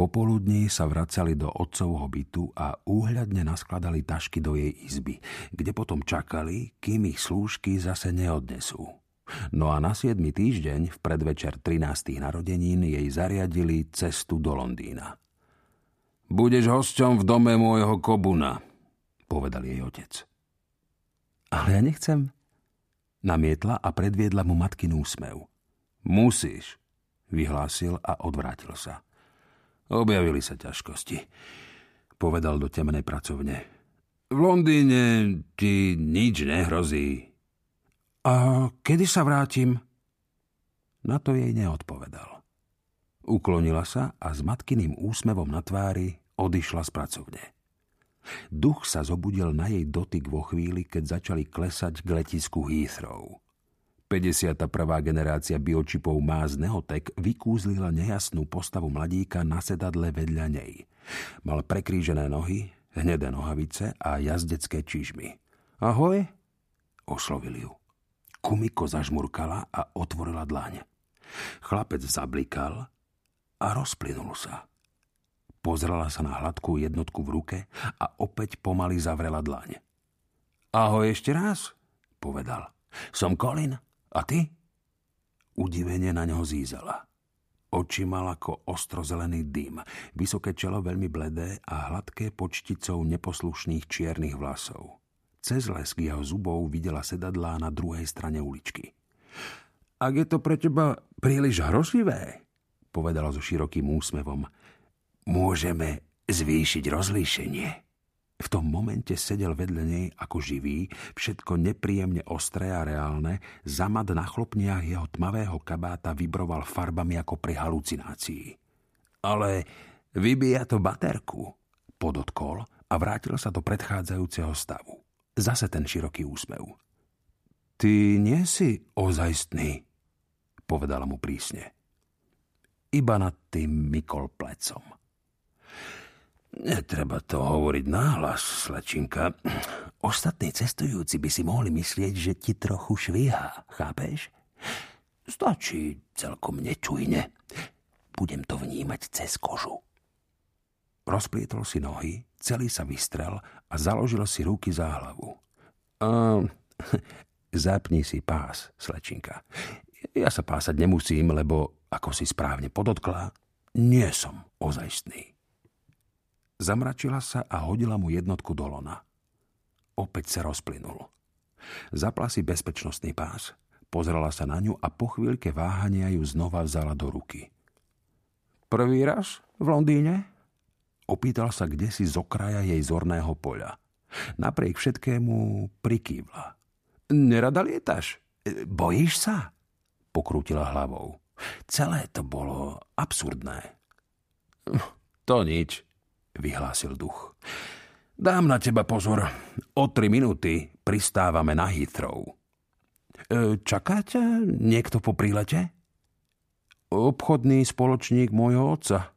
Popoludní sa vracali do otcovho bytu a úhľadne naskladali tašky do jej izby, kde potom čakali, kým ich slúžky zase neodnesú. No a na 7. týždeň, v predvečer 13. narodenín, jej zariadili cestu do Londýna. Budeš hosťom v dome môjho kobuna, povedal jej otec. Ale ja nechcem, namietla a predviedla mu matkinú úsmev. Musíš, vyhlásil a odvrátil sa. Objavili sa ťažkosti, povedal do temnej pracovne. V Londýne ti nič nehrozí. A kedy sa vrátim? Na to jej neodpovedal. Uklonila sa a s matkyným úsmevom na tvári odišla z pracovne. Duch sa zobudil na jej dotyk vo chvíli, keď začali klesať k letisku Heathrow. 51. generácia biočipov Máz Neotek vykúzlila nejasnú postavu mladíka na sedadle vedľa nej. Mal prekrížené nohy, hnedé nohavice a jazdecké čižmy. Ahoj, oslovil ju. Kumiko zažmurkala a otvorila dlaň. Chlapec zablikal a rozplynul sa. Pozrela sa na hladkú jednotku v ruke a opäť pomaly zavrela dlaň. Ahoj ešte raz, povedal. Som Colin. A ty? Udivenie na ňo zízala. Oči mal ako ostrozelený dym, vysoké čelo veľmi bledé a hladké počticou neposlušných čiernych vlasov. Cez lesk jeho zubov videla sedadlá na druhej strane uličky. Ak je to pre teba príliš hrozlivé, povedala so širokým úsmevom, môžeme zvýšiť rozlíšenie. V tom momente sedel vedľa nej ako živý, všetko nepríjemne ostré a reálne, zamad na chlopniach jeho tmavého kabáta vibroval farbami ako pri halucinácii. Ale vybíja to baterku, podotkol a vrátil sa do predchádzajúceho stavu. Zase ten široký úsmev. Ty nie si ozajstný, povedala mu prísne. Iba nad tým mykol plecom. Netreba to hovoriť náhlas, slečinka. Ostatní cestujúci by si mohli myslieť, že ti trochu švíha, chápeš? Stačí celkom nečujne. Budem to vnímať cez kožu. Rozplietol si nohy, celý sa vystrel a založil si ruky za hlavu. A, zapni si pás, slečinka. Ja sa pásať nemusím, lebo, ako si správne podotkla, nie som ozajstný. Zamračila sa a hodila mu jednotku do lona. Opäť sa rozplynul. Zapla si bezpečnostný pás, pozrela sa na ňu a po chvíľke váhania ju znova vzala do ruky. Prvý raz v Londýne? Opýtal sa kde si z okraja jej zorného poľa. Napriek všetkému prikývla. Nerada lietaš? Bojíš sa? Pokrútila hlavou. Celé to bolo absurdné. To nič, vyhlásil duch. Dám na teba pozor. O tri minúty pristávame na Heathrow. E, čakáte niekto po prílete? Obchodný spoločník môjho otca,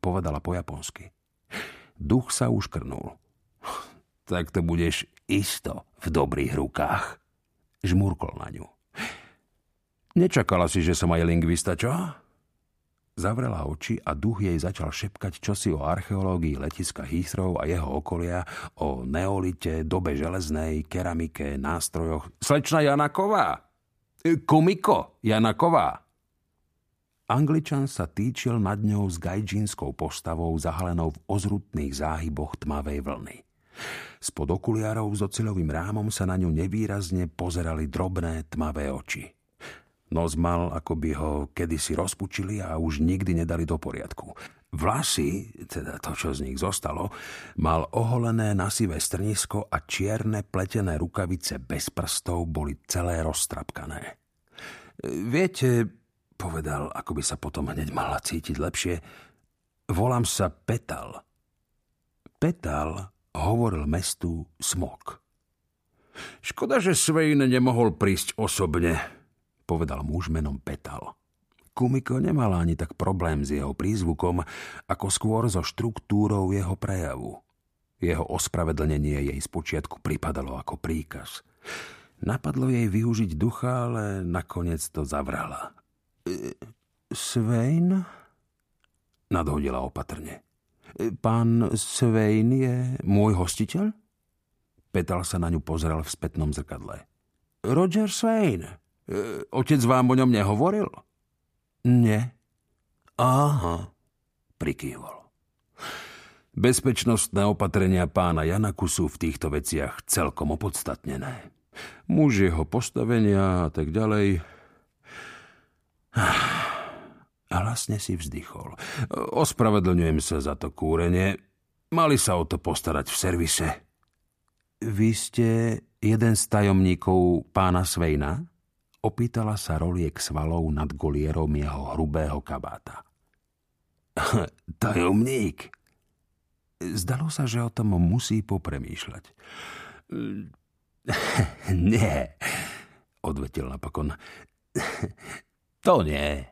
povedala po japonsky. Duch sa uškrnul. Tak to budeš isto v dobrých rukách. Žmurkol na ňu. Nečakala si, že som aj lingvista, čo? Zavrela oči a duch jej začal šepkať čosi o archeológii letiska Heathrow a jeho okolia, o neolite, dobe železnej, keramike, nástrojoch. Slečna Janaková! E, Komiko Janaková! Angličan sa týčil nad ňou s gajdžínskou postavou zahalenou v ozrutných záhyboch tmavej vlny. Spod okuliarov s oceľovým rámom sa na ňu nevýrazne pozerali drobné tmavé oči. Nos mal, ako by ho kedysi rozpučili a už nikdy nedali do poriadku. Vlasy, teda to, čo z nich zostalo, mal oholené na sivé strnisko a čierne pletené rukavice bez prstov boli celé roztrapkané. Viete, povedal, ako by sa potom hneď mala cítiť lepšie, volám sa Petal. Petal hovoril mestu Smok. Škoda, že Svein nemohol prísť osobne, povedal muž menom Petal. Kumiko nemala ani tak problém s jeho prízvukom, ako skôr so štruktúrou jeho prejavu. Jeho ospravedlnenie jej spočiatku pripadalo ako príkaz. Napadlo jej využiť ducha, ale nakoniec to zavrala. E, Svein? nadhodila opatrne. Pán Svein je môj hostiteľ? Petal sa na ňu pozrel v spätnom zrkadle. Roger Svein. E, otec vám o ňom nehovoril? Nie. Aha, prikývol. Bezpečnostné opatrenia pána Janaku sú v týchto veciach celkom opodstatnené. Muž jeho postavenia a tak ďalej. A hlasne si vzdychol. Ospravedlňujem sa za to kúrenie. Mali sa o to postarať v servise. Vy ste jeden z tajomníkov pána Svejna? Opýtala sa roliek svalov nad golierom jeho hrubého kabáta. Tajomník, Zdalo sa, že o tom musí popremýšľať. Nie, odvetil napokon. To nie.